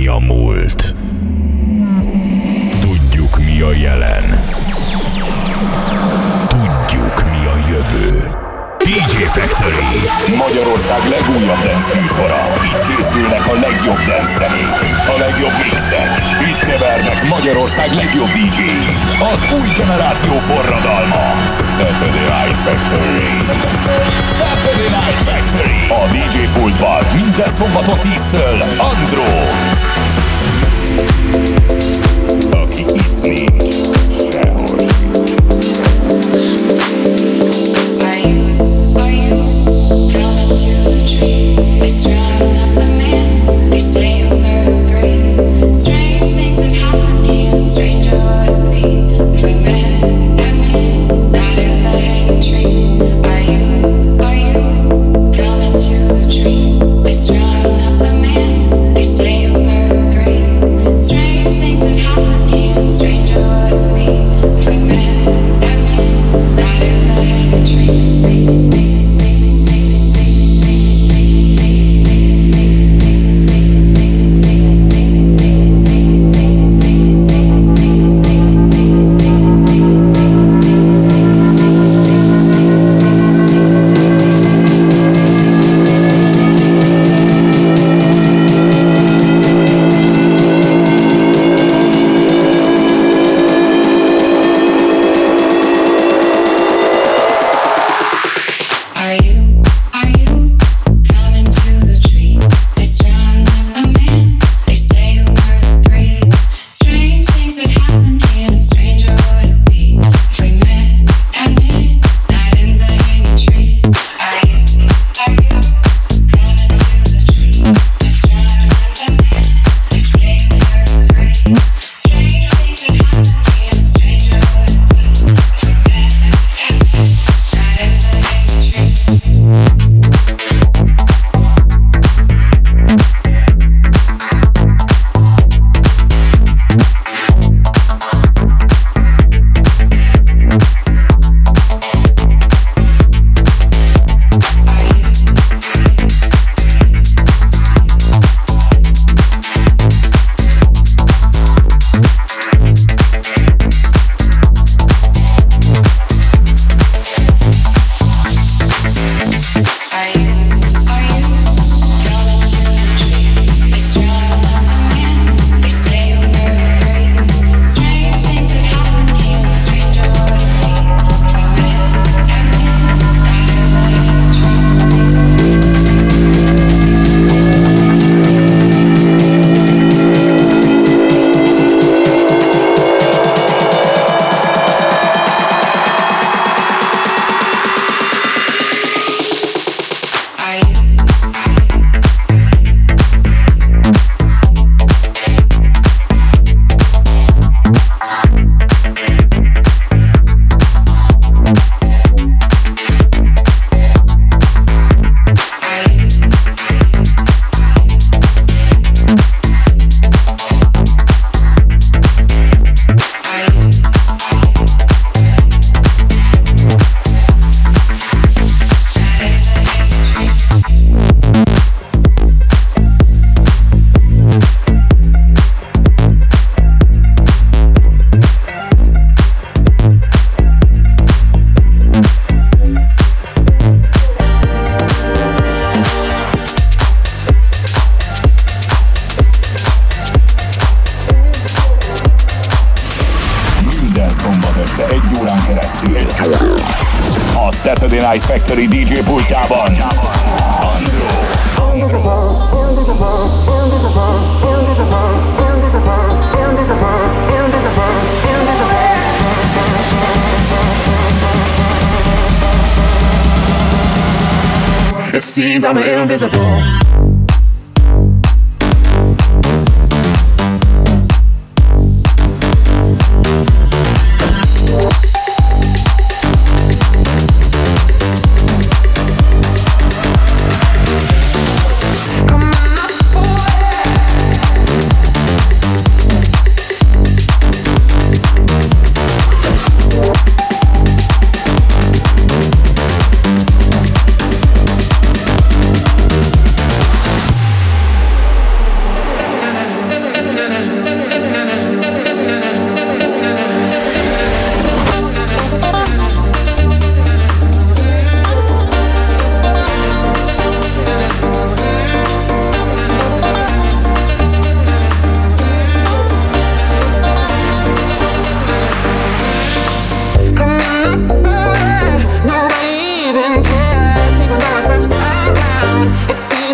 mi a múlt. Tudjuk mi a jelen. Factory Magyarország legújabb dance műsora. Itt készülnek a legjobb dance zenék, a legjobb mixek. Itt kevernek Magyarország legjobb dj Az új generáció forradalma. Saturday Night Factory. Saturday Night Factory. A DJ pultban minden szombaton 10-től Andro. Aki itt nincs,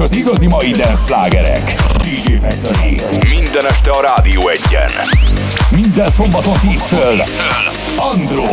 az igazi mai dance slágerek. DJ Factory. Minden este a Rádió egyen. Minden szombaton 10-től. Andro.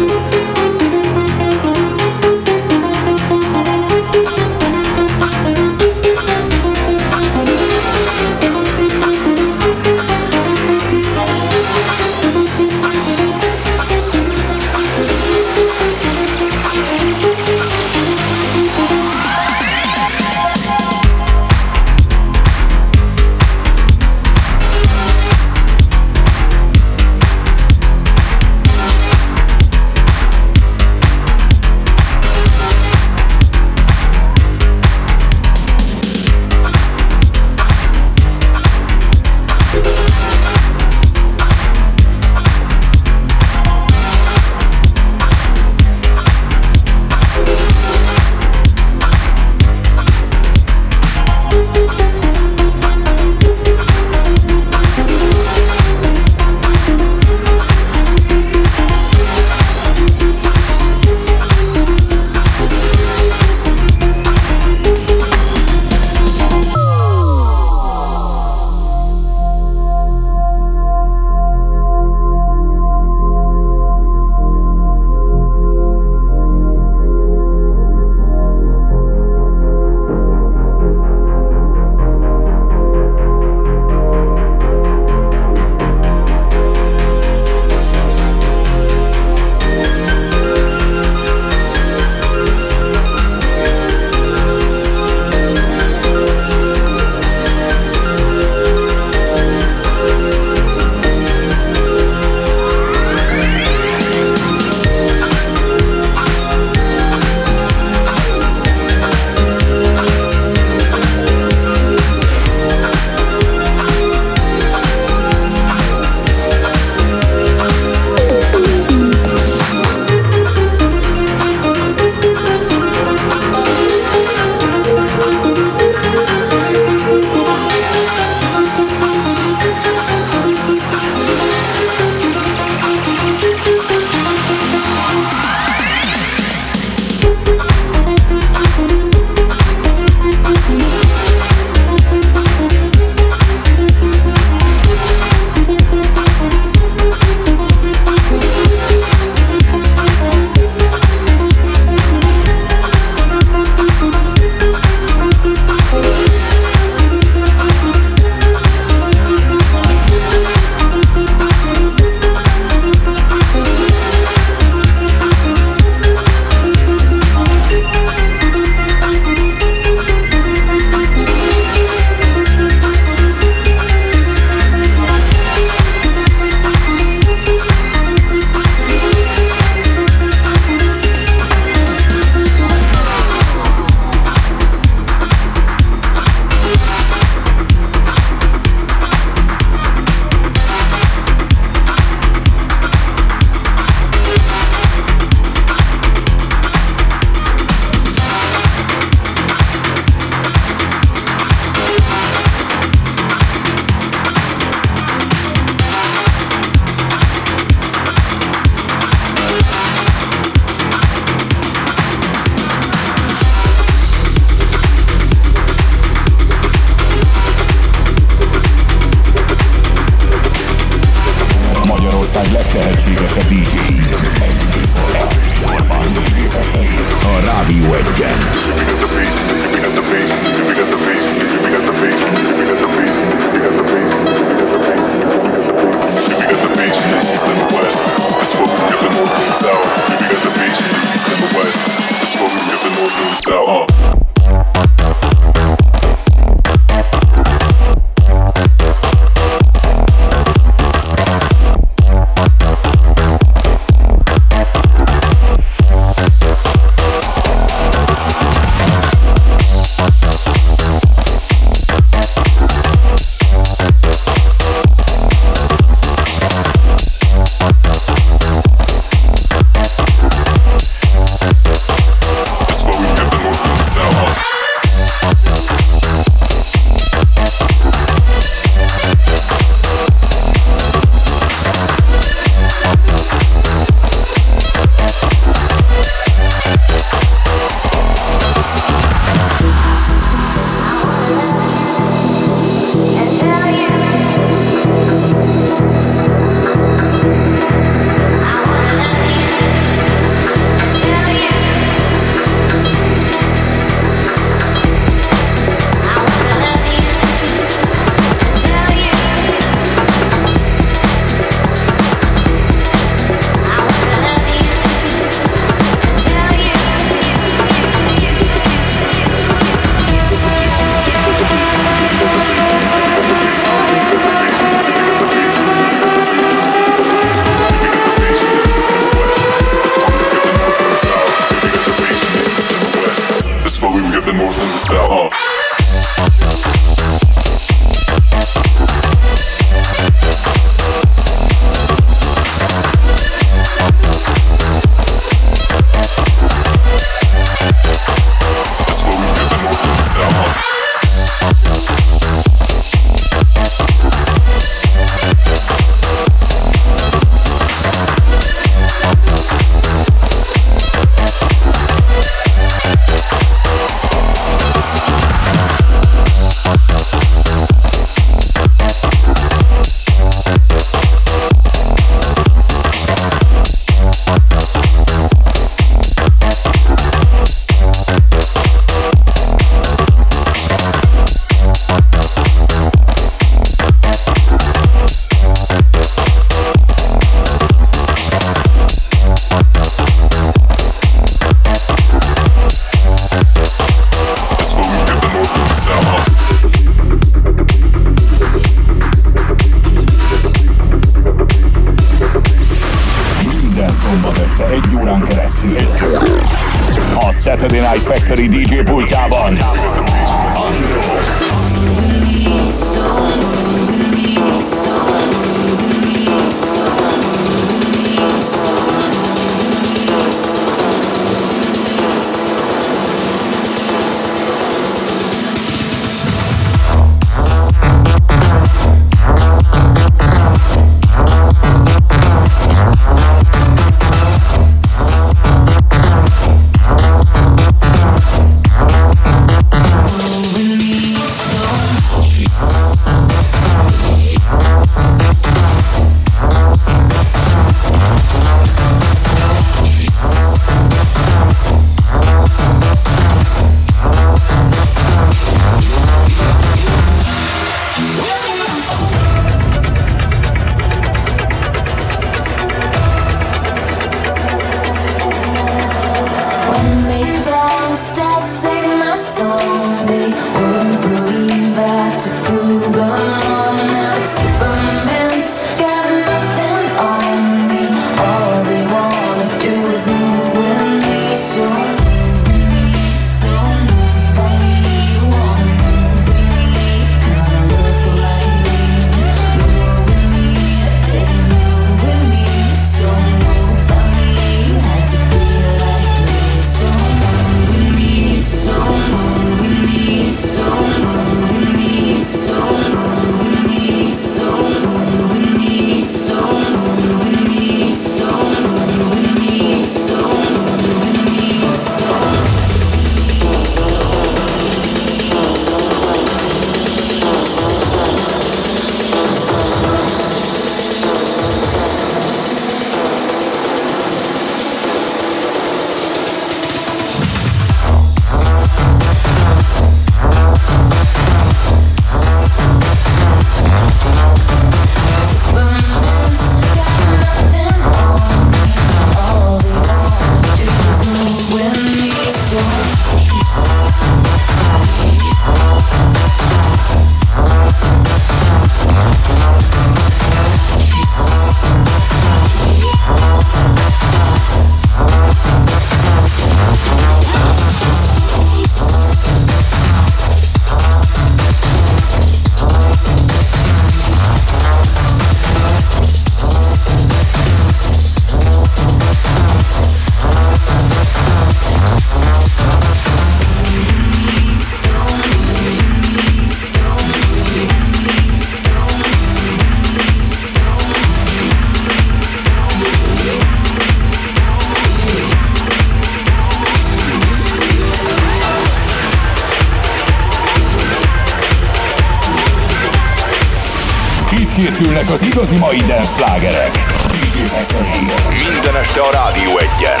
Igazi mai dance slágerek. DJ Factory. Minden este a Rádió egyen.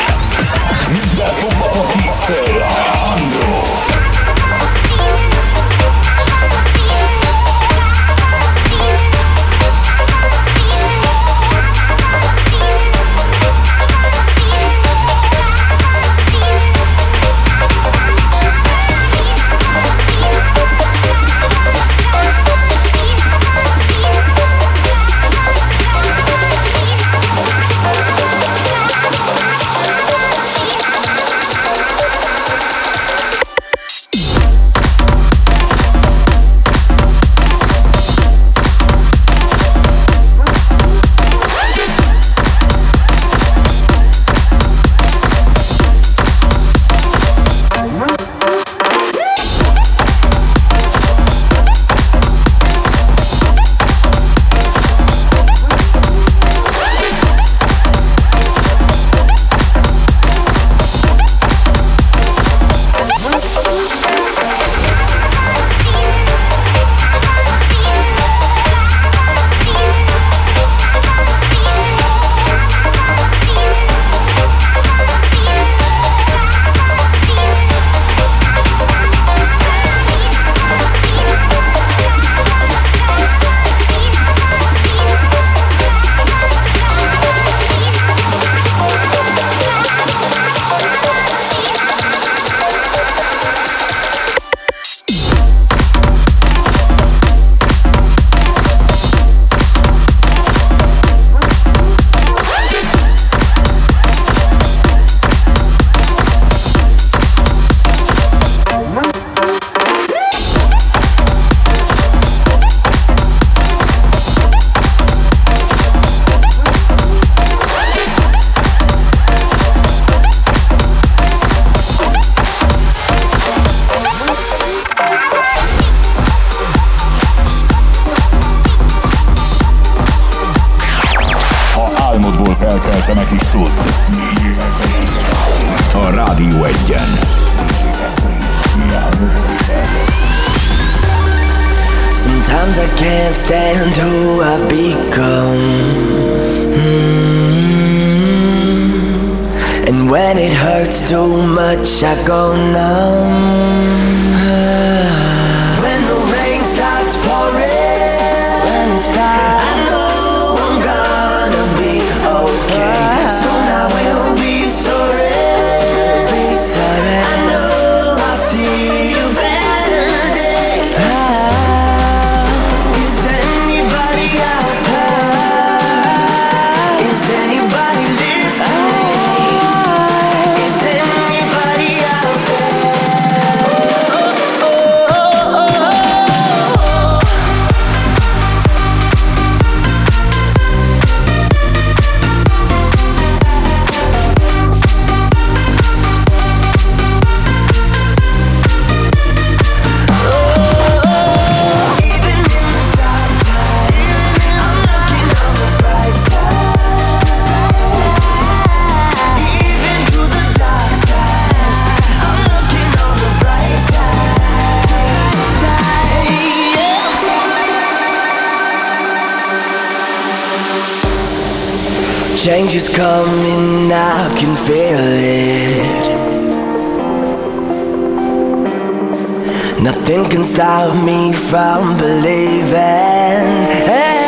Minden szombaton 10 change is coming, I can feel it. Nothing can stop me from believing. Hey,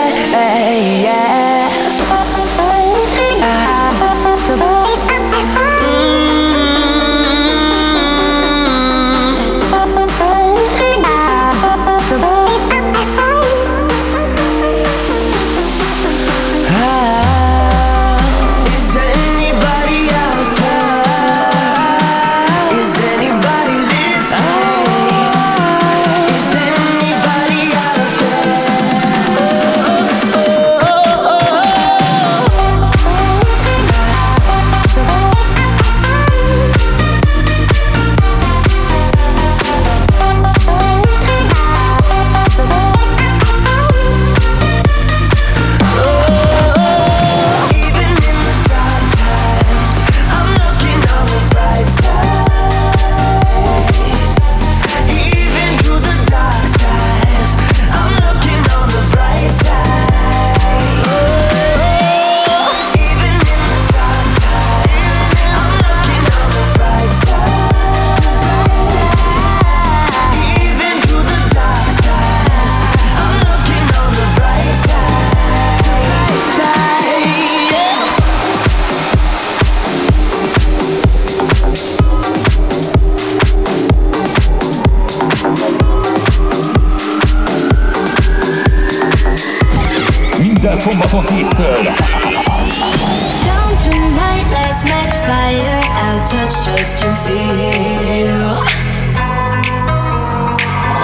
Fumba ton whistle. Down to my last match fire. I'll touch just to feel.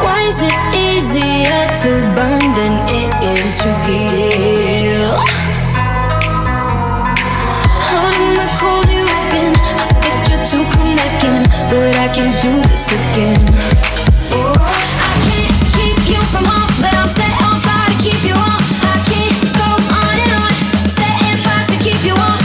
Why is it easier to burn than it is to heal? Hot in the cold you've been. I picture to come back in, but I can't do this again. Oh, I can't keep you from home, but I'll set on fire to keep you on. you want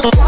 Bye.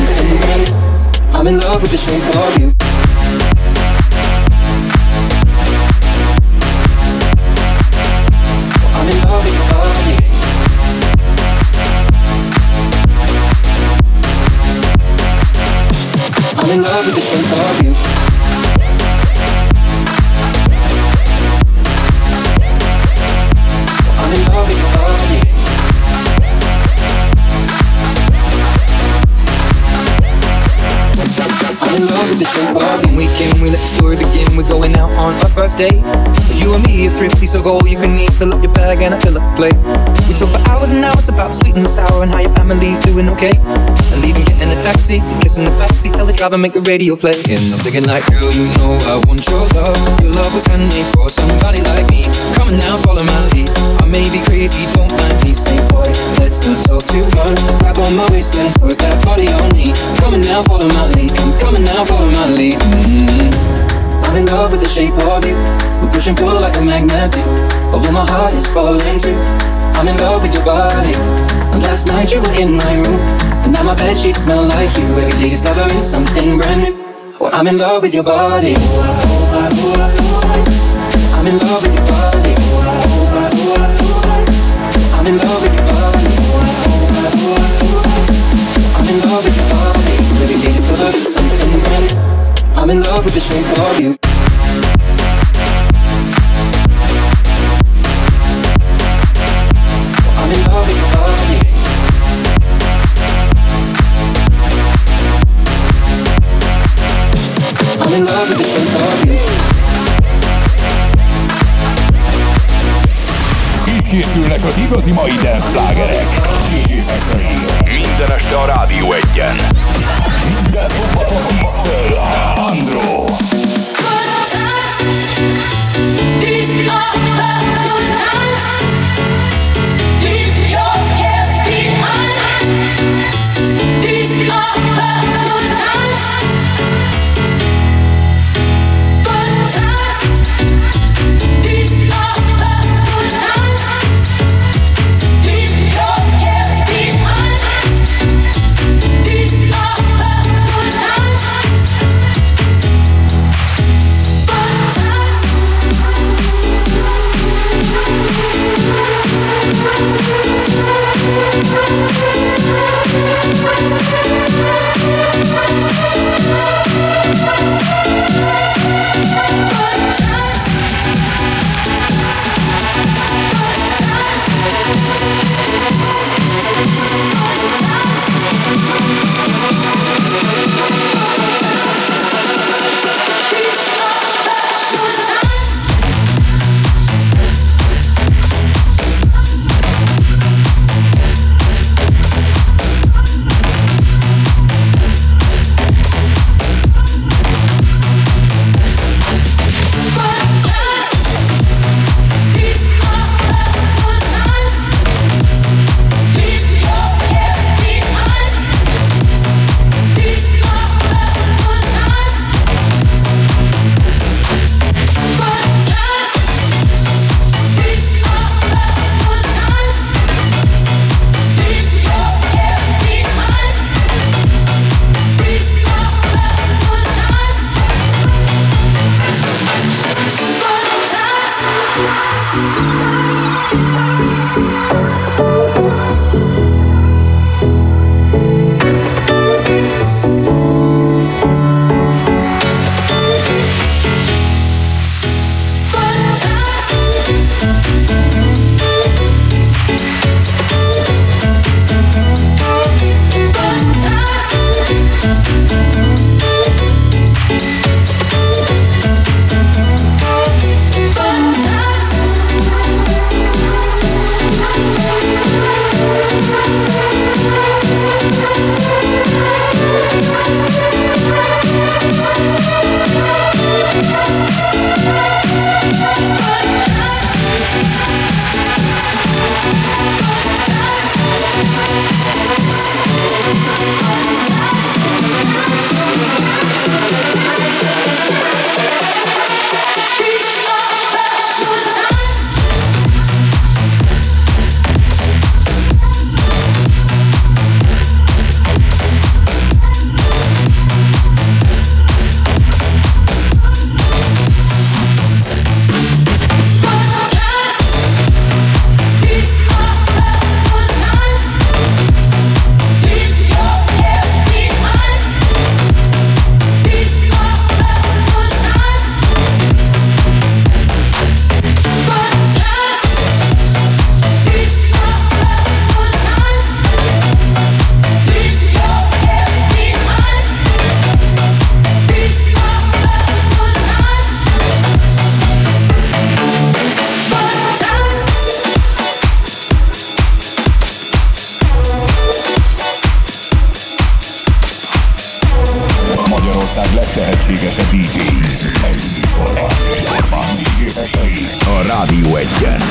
I'm in love with the shape of you. I'm in love with your body. I'm in love with the shape of you. In shape of you. Weekend, we let the story begin. We're going out on our first date. You and me are thrifty, so go all you can eat. Fill up your bag and I fill up the plate. We talk for hours and hours about sweet and sour and how your family's doing okay. And leaving, getting a taxi, kissing the backseat, tell the driver make the radio play. And I'm thinking like, girl, you know I want your love. Your love was handmade for somebody like me. Come on now, follow my lead. May be crazy, don't mind me. Say, boy, let's not talk too much. Grab on my waist and put that body on me. Come on now, follow my lead. Come on now, follow my lead. Mm-hmm. I'm in love with the shape of you. We push and pull like a magnet do. Although my heart is falling too. I'm in love with your body. And last night you were in my room. And now my bed sheets smell like you. Every day discovering something brand new. Well, I'm in love with your body. I'm in love with your body. I'm in love with the shape of you. Készülnek az igazi mai dance slágerek. Minden este a Rádió egyen. Minden szombaton 10-től. Andro. ország legtehetségesebb DJ. A Rádió Egyen.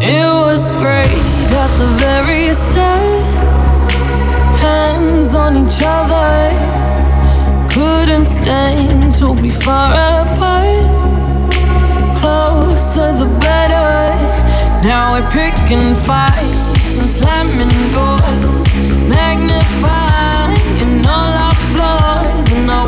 It was great at the very start. Hands on each other. Couldn't stand to be far apart. Closer the better. Now we're picking fights slamming doors, magnifying all our flaws and all.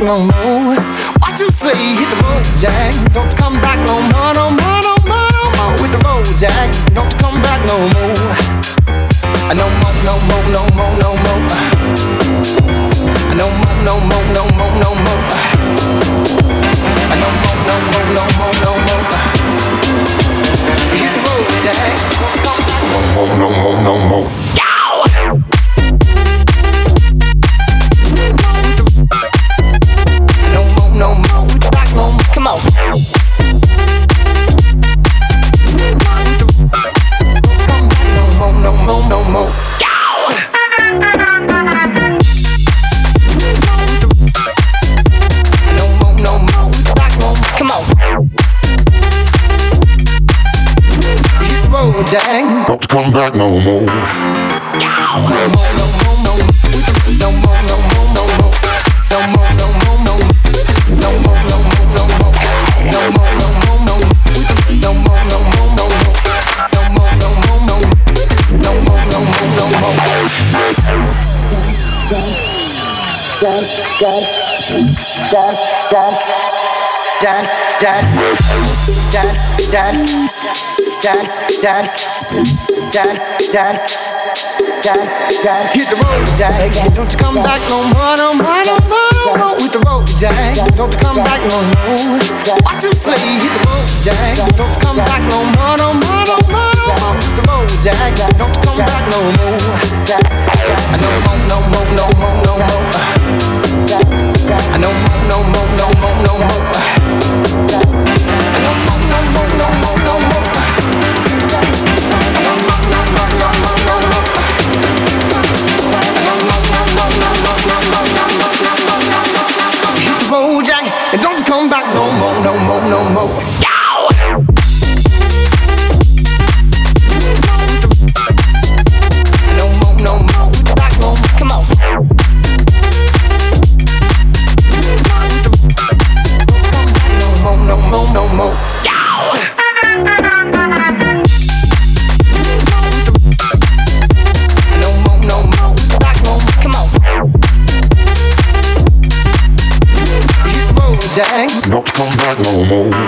no more. Hit the road, Jack. Don't you come back no more, no more, no more, no more. With the road, Jack. Don't you come back no more. What you say? Hit the road, Jack. Don't you come back no more, no more, no more, no the road, Jack. Don't come back no more. I no more, no more, no more, no more. I no more, no more, no more, no more. No more, no more, no more, no more. No more, no more, no more, no more. Hit the road, Jack, don't come back no more, no more, no more. More.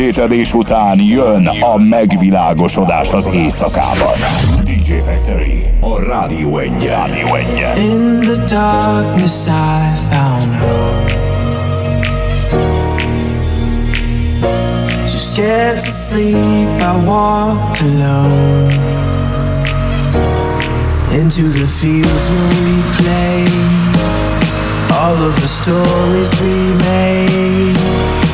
Sötétedés után jön a megvilágosodás az éjszakában. DJ Factory a Rádió Egyen. Rádió Egyen. In the darkness I found hope. Too scared to sleep, I walked alone. Into the fields where we play. All of the stories we made.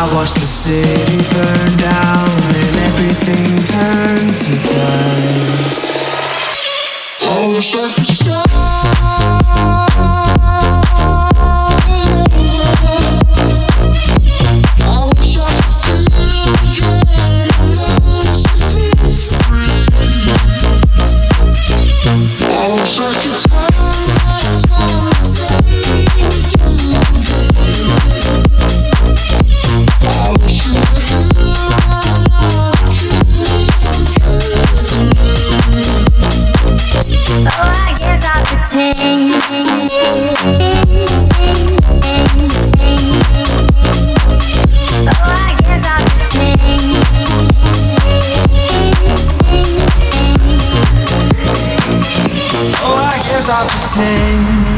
I watched the city burn down and everything turn to dust. I wish I could stop. I guess I'll pretend.